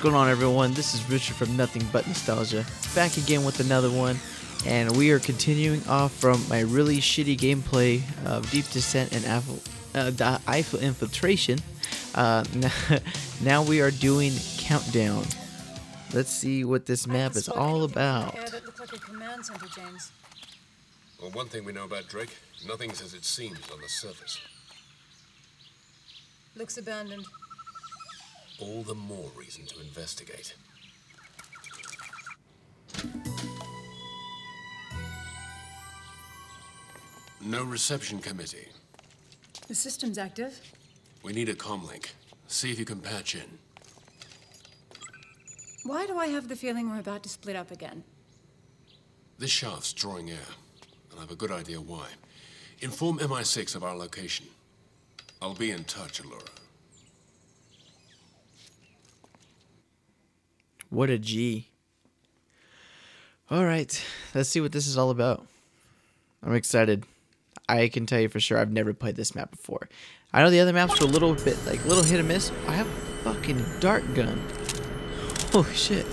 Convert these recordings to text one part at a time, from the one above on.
What's going on, everyone? This is Richard from Nothing But Nostalgia, back again with another one, and we are continuing off from my really shitty gameplay of Deep Descent and Eiffel, uh, Eiffel Infiltration. Uh, now we are doing Countdown. Let's see what this map is all about. Well, one thing we know about Drake, nothing's as it seems on the surface. Looks abandoned. All the more reason to investigate. No reception committee. The system's active. We need a comlink. See if you can patch in. Why do I have the feeling we're about to split up again? This shaft's drawing air, and I have a good idea why. Inform MI6 of our location. I'll be in touch, Alura. What a G. All right, let's see what this is all about. I'm excited. I can tell you for sure I've never played this map before. I know the other maps were a little bit like little hit and miss. I have a fucking dart gun. Oh shit.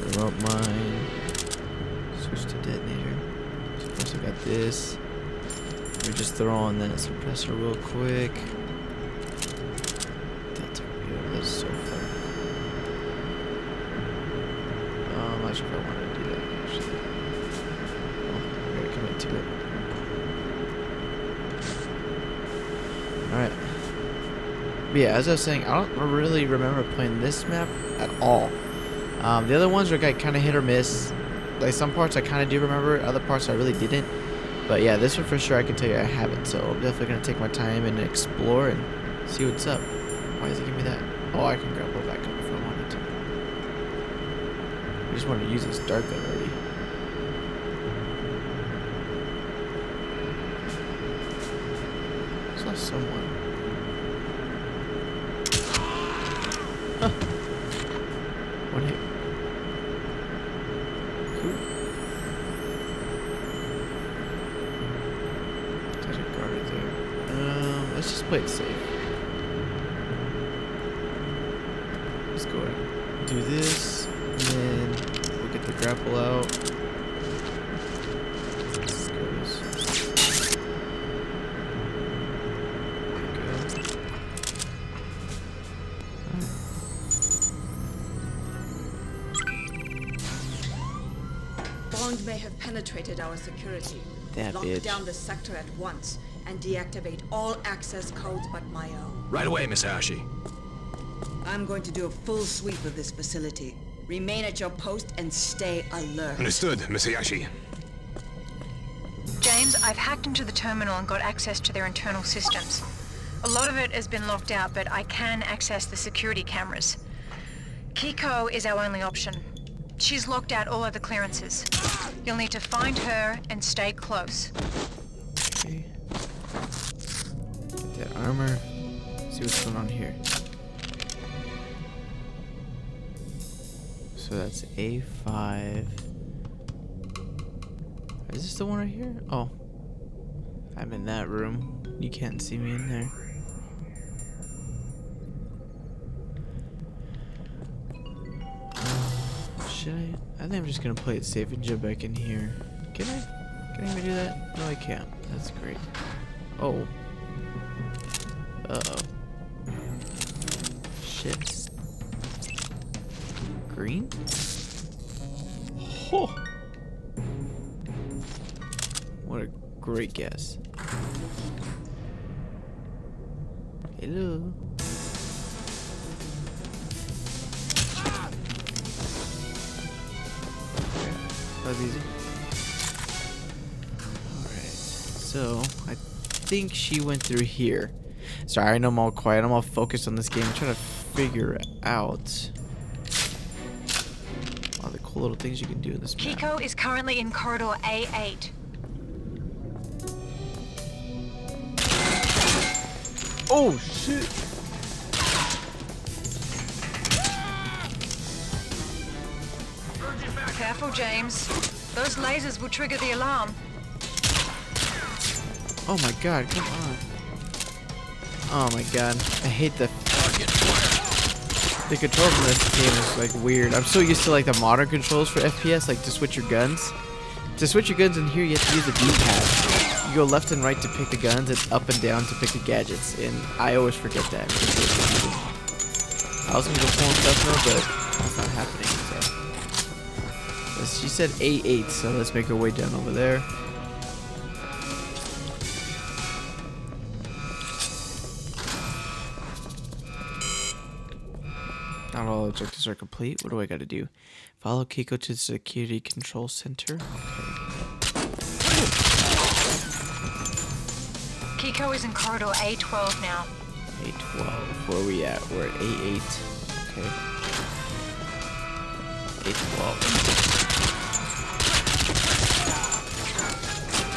Remote mine. Switch to detonator. Suppressor got this. Me just throw on that suppressor real quick. Yeah, as I was saying, I don't really remember playing this map at all. Um, the other ones were kind of hit or miss. Like some parts I kind of do remember, other parts I really didn't. But yeah, this one for sure I can tell you I haven't. So I'm definitely gonna take my time and explore and see what's up. Why does it give me that? Oh, I can grab grapple back up if I wanted to. I just want to use this dark gun already. I saw someone. Let's play it safe. Let's go ahead and do this, and then we'll get the grapple out. Let's go. There we go. Bond may have penetrated our security. That Lock bitch. down the sector at once and deactivate all access codes but my own. Right away, Miss Ashi. I'm going to do a full sweep of this facility. Remain at your post and stay alert. Understood, Miss Ashi. James, I've hacked into the terminal and got access to their internal systems. A lot of it has been locked out, but I can access the security cameras. Kiko is our only option. She's locked out all other clearances. You'll need to find her and stay close. Armor. See what's going on here. So that's A5. Is this the one right here? Oh. I'm in that room. You can't see me in there. Should I? I think I'm just gonna play it safe and jump back in here. Can I? Can I even do that? No, I can't. That's great. Oh. Uh oh. Shit. Green? Oh. What a great guess. Hello. That was easy. Alright, so I think she went through here. Sorry, I know I'm all quiet. I'm all focused on this game. I'm trying to figure out all the cool little things you can do in this map. Kiko is currently in corridor A8. Oh shit! Careful, James. Those lasers will trigger the alarm. Oh my god, come on. Oh my god. I hate the The controls in this game is like weird. I'm so used to like the modern controls for FPS, like to switch your guns. To switch your guns in here, you have to use the D-pad. You go left and right to pick the guns, and up and down to pick the gadgets. And I always forget that. I was gonna go pulling stuff now, but that's not happening. So she said A8, so let's make our way down over there. Not all objectives are complete. What do I got to do? Follow Kiko to the security control center. Kiko is in corridor A12 now. A12. Where are we at? We're at A8. Okay. A12.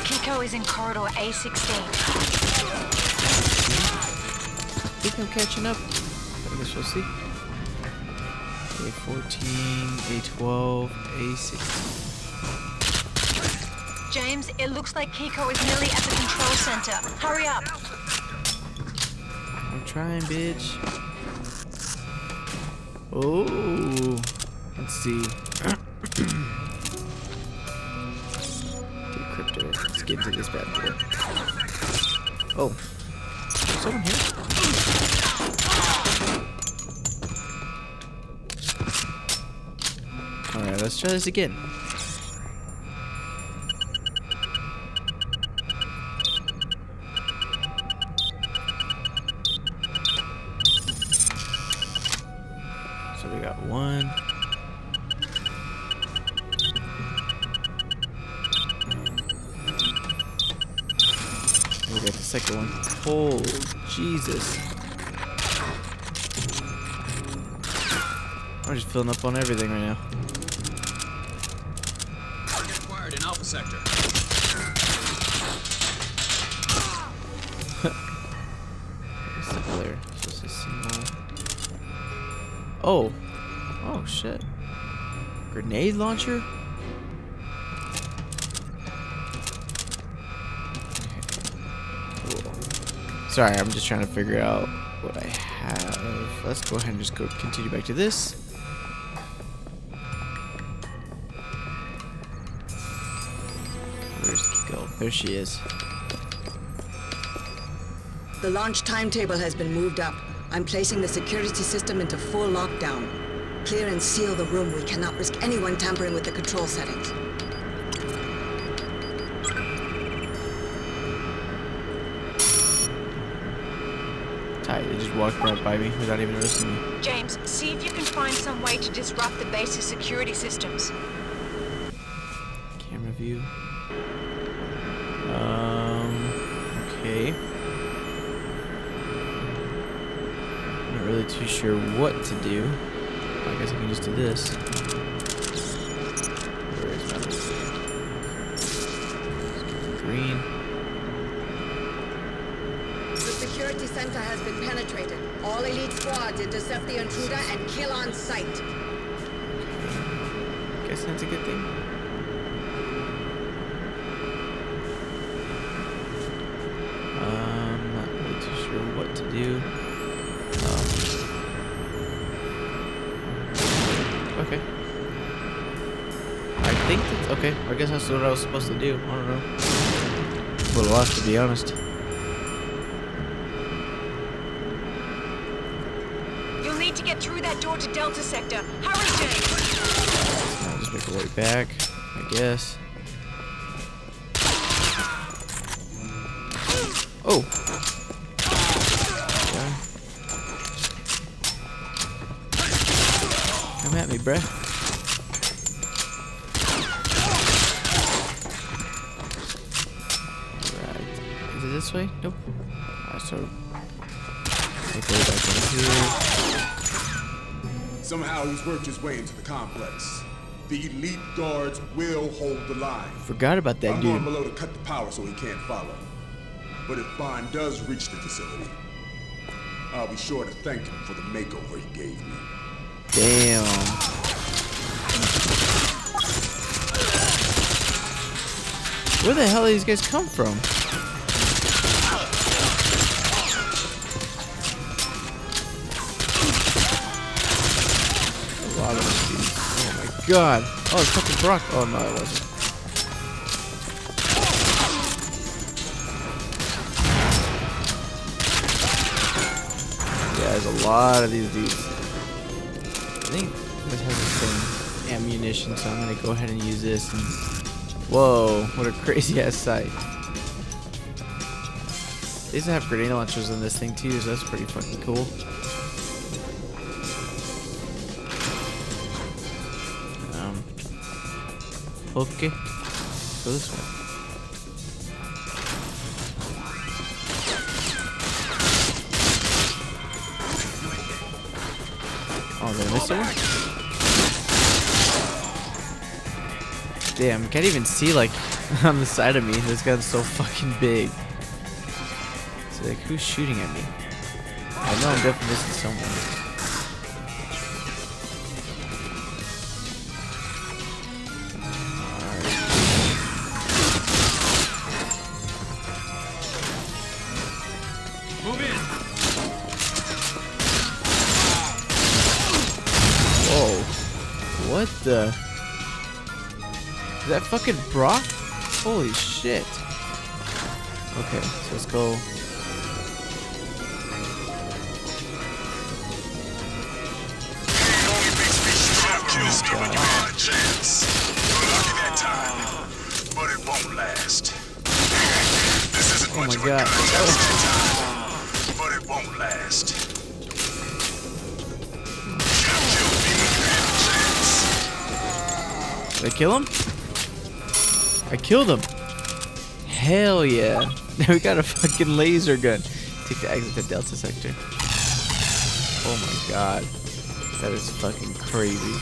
Kiko is in corridor A16. I think I'm catching up. I guess we'll see. A14, A12, A16. James, it looks like Kiko is nearly at the control center. Hurry up. I'm trying, bitch. Oh, let's see. Decryptor. Let's get into this bad boy. Oh, someone here? Let's try this again. So we got one. We got the second one. Oh, Jesus. I'm just filling up on everything right now. Sector. What's? Just a. Oh. Oh, shit. Grenade launcher? Cool. Sorry, I'm just trying to figure out what I have. Let's go ahead and just go continue back to this. There she is. The launch timetable has been moved up. I'm placing the security system into full lockdown. Clear and seal the room. We cannot risk anyone tampering with the control settings. Tight, they just walked right by me without even noticing me. James, see if you can find some way to disrupt the base's security systems. Camera view. Too sure what to do. I guess I can just do this. Where is my Let's get the green? The security center has been penetrated. All elite squads intercept the intruder and kill on sight. Guess that's a good thing. Um, not really too sure what to do. Um, okay. I think that's okay. I guess that's what I was supposed to do. I don't know. A little lost, to be honest. You'll need to get through that door to Delta Sector. Hurry, James. I'll just make our way back, I guess. Bruh. Right. Is it this way? Nope. Alright, so make our way back in here. Somehow he's worked his way into the complex. The elite guards will hold the line. Forgot about that I'm dude. going below to cut the power so he can't follow. But if Bond does reach the facility, I'll be sure to thank him for the makeover he gave me. Damn. Where the hell do these guys come from? A lot of these. Oh my god. Oh, it's fucking Brock. Oh no, it wasn't. Yeah, there's a lot of these dudes. I think this has the same ammunition, so I'm gonna go ahead and use this. And whoa, what a crazy ass sight! They used to have grenade launchers in this thing too, so that's pretty fucking cool. Um, okay, go this way. Oh, did I miss one? Damn, I can't even see like on the side of me. This gun's so fucking big. So like, who's shooting at me? I know I'm definitely missing someone. Whoa. What the? Is that fucking Brock? Holy shit. Okay, so let's go. Oh my god. But it won't last. Did I kill him? I killed him. Hell yeah. Now we got a fucking laser gun. Take the exit to Delta Sector. Oh my god. That is fucking crazy.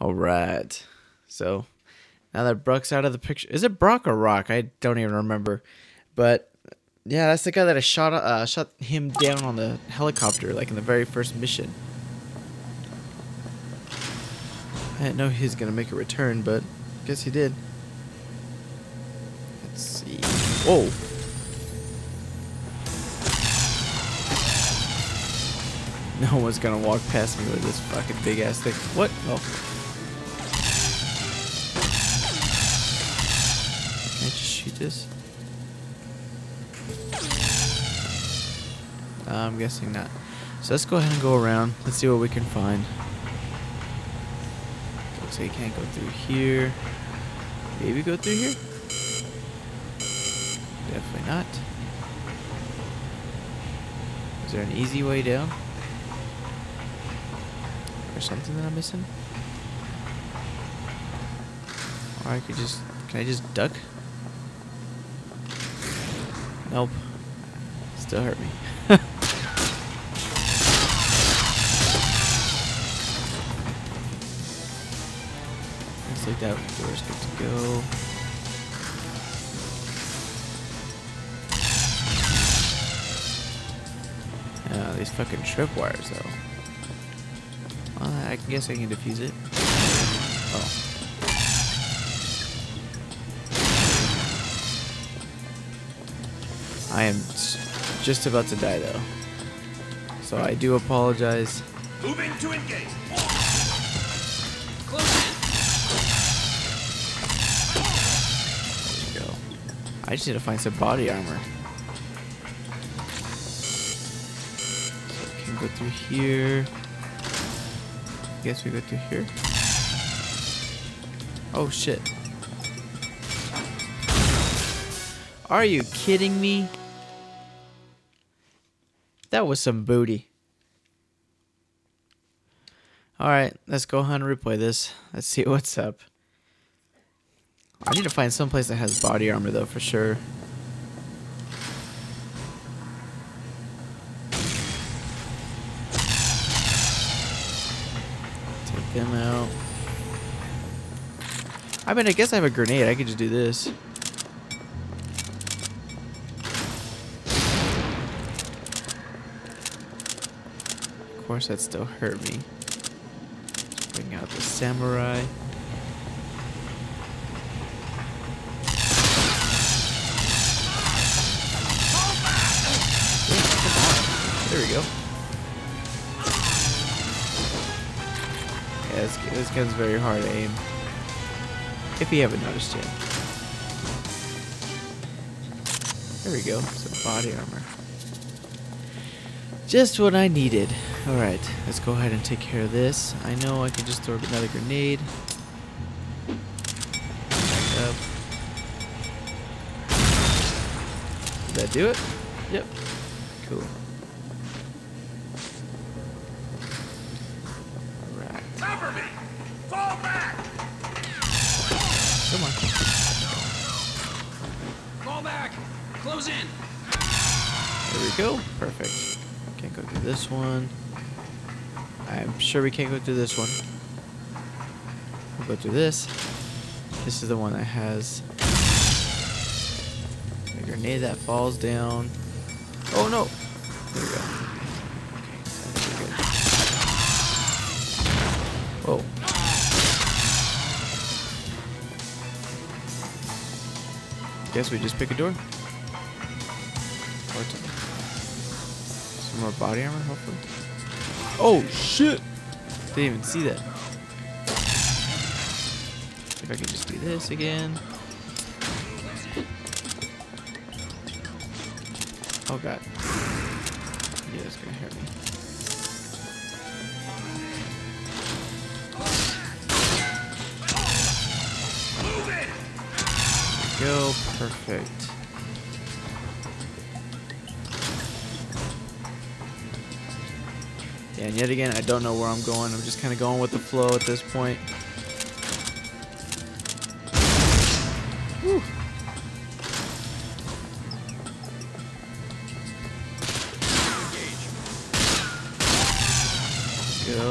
Alright. So, now that Brock's out of the picture. Is it Brock or Rock? I don't even remember. But yeah, that's the guy that I shot uh, shot him down on the helicopter, like in the very first mission. I didn't know he was gonna make a return, but guess he did. Let's see. Whoa. No one's gonna walk past me with this fucking big ass thing. What? Oh. Can I just shoot this? I'm guessing not. So let's go ahead and go around. Let's see what we can find. Looks like you can't go through here. Maybe go through here? Definitely not. Is there an easy way down? Or something that I'm missing? Or I could just... Can I just duck? Nope. Still hurt me. Looks like that door's good to go. These fucking tripwires though. Well, I guess I can defuse it. Oh. I am just about to die though. So I do apologize. Moving to engage. Close There we go. I just need to find some body armor. So I can go through here. Guess we go through here. Oh shit. Are you kidding me? That was some booty. Alright, let's go ahead and replay this. Let's see what's up. I need to find some place that has body armor though for sure. Take them out. I mean, I guess I have a grenade. I could just do this. Of course, that still hurt me. Let's bring out the samurai. There we go. Yeah, this, this gun's very hard to aim. If you haven't noticed yet. There we go. Some body armor. Just what I needed. Alright, let's go ahead and take care of this. I know I can just throw another grenade. Back up. Did that do it? Yep. Cool. Alright. Cover me! Fall back! Come on. Fall back! Close in! There we go. Perfect. Can't go through this one. Sure we can't go through this one. We'll go through this. This is the one that has a grenade that falls down. Oh no! There we go. Okay, that's good. Whoa. Guess we just pick a door. Some more body armor, hopefully. Oh shit! Didn't even see that. If I can just do this again. Oh god. Yeah, it's gonna hurt me. Go perfect. And yet again, I don't know where I'm going. I'm just kind of going with the flow at this point. Go.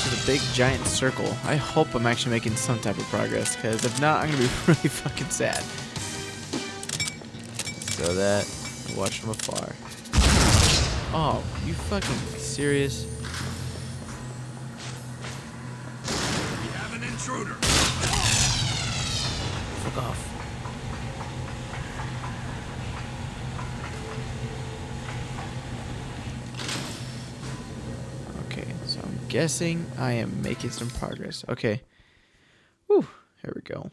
This a big giant circle. I hope I'm actually making some type of progress, because if not, I'm gonna be really fucking sad. So that I watch from afar. Oh, you fucking serious? We have an intruder! Fuck off. Okay, so I'm guessing I am making some progress. Okay. Whew, here we go.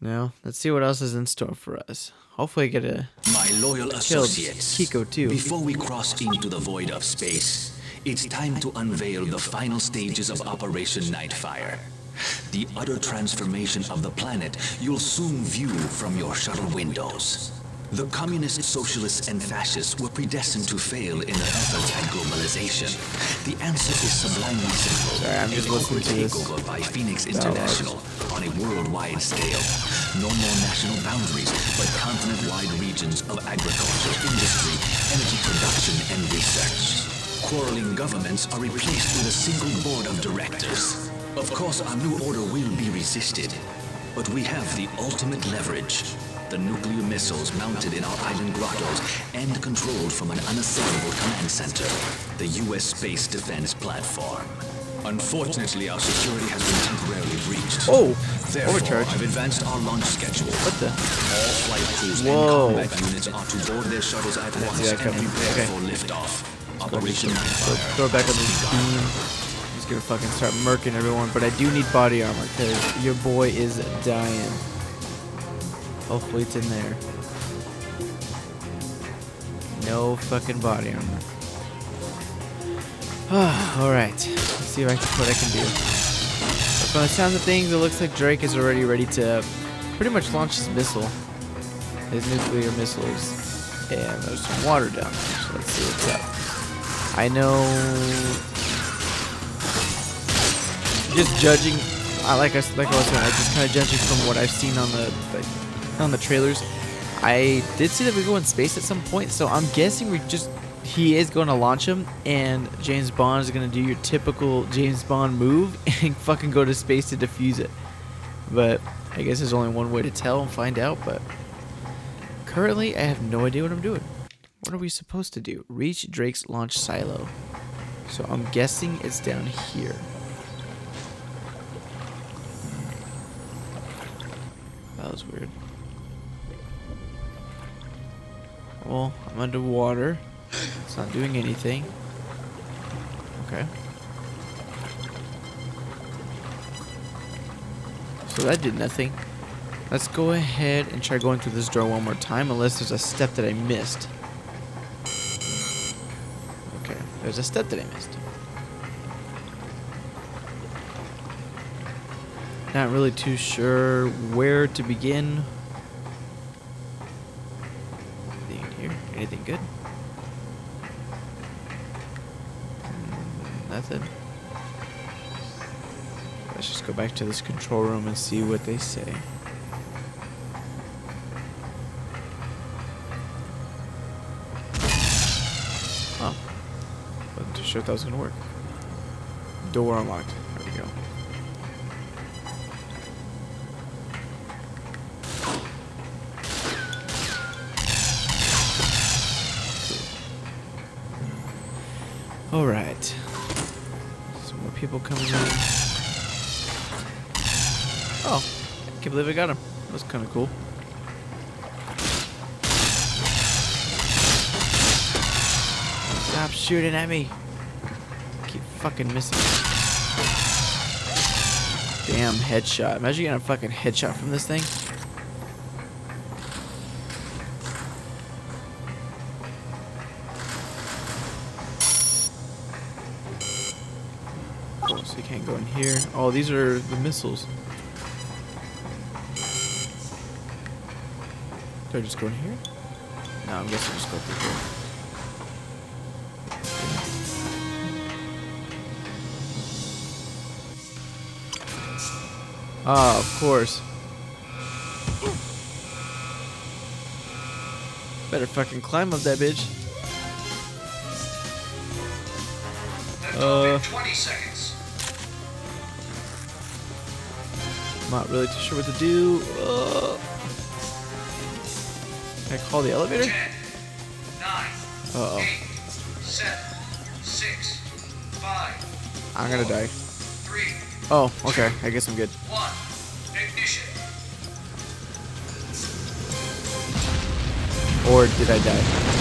Now, let's see what else is in store for us. Hopefully I get a My loyal associates, Kiko too. before we cross into the void of space, it's time to unveil the final stages of Operation Nightfire. The utter transformation of the planet you'll soon view from your shuttle windows. The communists, socialists, and fascists were predestined to fail in their efforts at globalization. The answer is sublimely simple. Sorry, I'm just listening to this takeover by Phoenix. International on a worldwide scale. No more national boundaries, but continent-wide regions of agriculture, industry, energy production, and research. Quarreling governments are replaced with a single board of directors. Of course, our new order will be resisted, but we have the ultimate leverage. The nuclear missiles mounted in our island grottos and controlled from an unassailable command center, the U.S. Space Defense Platform. Unfortunately, our security has been temporarily breached. Oh, Therefore, overcharge. I've advanced our launch schedule. What the? All flight crews Whoa. and combat units are to board their shuttles at once that and prepare Okay. for liftoff. Operation Nightfire. throw it back on this beam. He's gonna fucking start murking everyone, but I do need body armor because your boy is dying. Hopefully it's in there. No fucking body armor. Alright. Let's see if I can, what I can do. But from the sounds of things, it looks like Drake is already ready to pretty much launch his missile. His nuclear missiles. And there's some water down there, so let's see what's up. I know. Just judging, I like I like I was saying, I just kind of judging from what I've seen on the like, on the trailers. I did see that we go in space at some point, so I'm guessing we just he is going to launch him, and James Bond is going to do your typical James Bond move and fucking go to space to defuse it. But I guess there's only one way to tell and find out. But currently, I have no idea what I'm doing. What are we supposed to do? Reach Drake's launch silo. So I'm guessing it's down here. That was weird. Well, I'm underwater. It's not doing anything. Okay. So that did nothing. Let's go ahead and try going through this door one more time, unless there's a step that I missed. Okay, there's a step that I missed. Not really too sure where to begin. Anything in here? Anything good? Mm, Nothing. Let's just go back to this control room and see what they say. Oh. Wasn't too sure if that was gonna work. Door unlocked. There we go. Alright. Some more people coming in. Oh, I can't believe I got him. That was kind of cool. Stop shooting at me. Keep fucking missing. Damn headshot. Imagine getting a fucking headshot from this thing. Here. Oh, these are the missiles. Do I just go in here? No, I'm guessing just go through here. Ah, of course. Better fucking climb up that bitch. Uh, 20 seconds. Not really too sure what to do. Uh, can I call the elevator? 10, 9, Uh oh. 8, 7, 6, 5, I'm gonna die. 3, Oh, okay. I guess I'm good. 1. Ignition. Or did I die?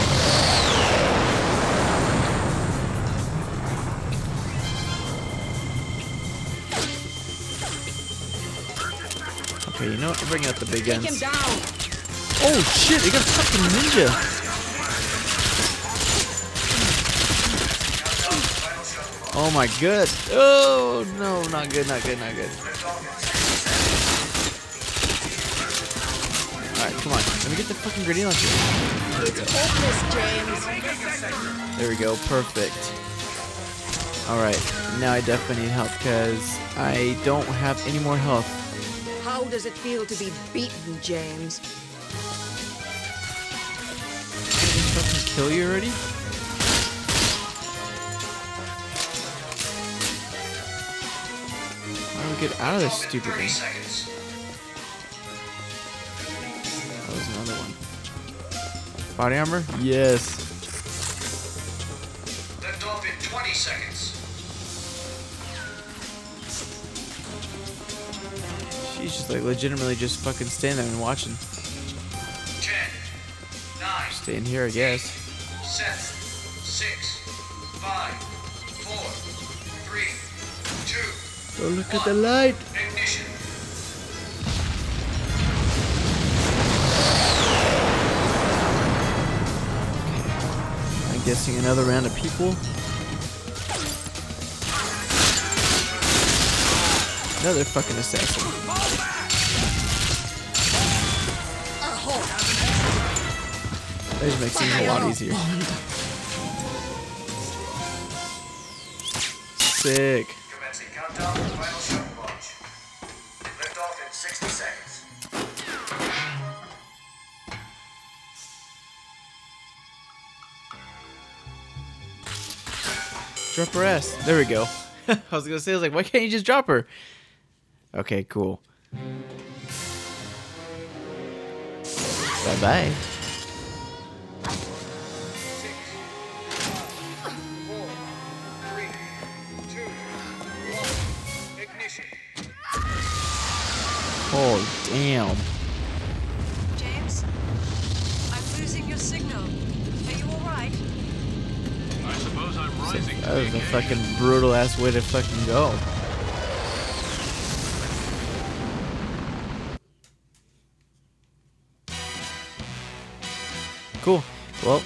Okay, you know what? I'm bringing out the big Take guns. Oh shit! They got a fucking ninja. Oh my god. Oh no, not good, not good, not good. Alright, come on. Let me get the fucking grenade launcher. Hopeless. There we go, perfect. Alright, now I definitely need help because I don't have any more health. How does it feel to be beaten, James? Did I fucking kill you already? How do we get out of this stupid thing? seconds. That was another one. Body armor? Yes. Just like legitimately just fucking standing there and watching. 10, 9, Staying here, I guess. 7, 6, 5, 4, 3, 2, Oh, look at the light. ignition. I'm guessing another round of people. Another fucking assassin. That makes things a lot easier. Sick. Commencing countdown to final shuttle launch. Lift off in 60 seconds. Drop her ass. There we go. I was gonna say, I was like, why can't you just drop her? Okay, cool. Bye bye. Oh, damn. James, I'm losing losing your signal. Are you alright? I suppose I'm rising. That was a fucking brutal ass way to fucking go. Cool. Well,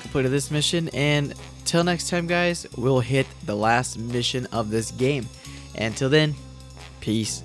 completed this mission, and till next time, guys, we'll hit the last mission of this game. And till then, peace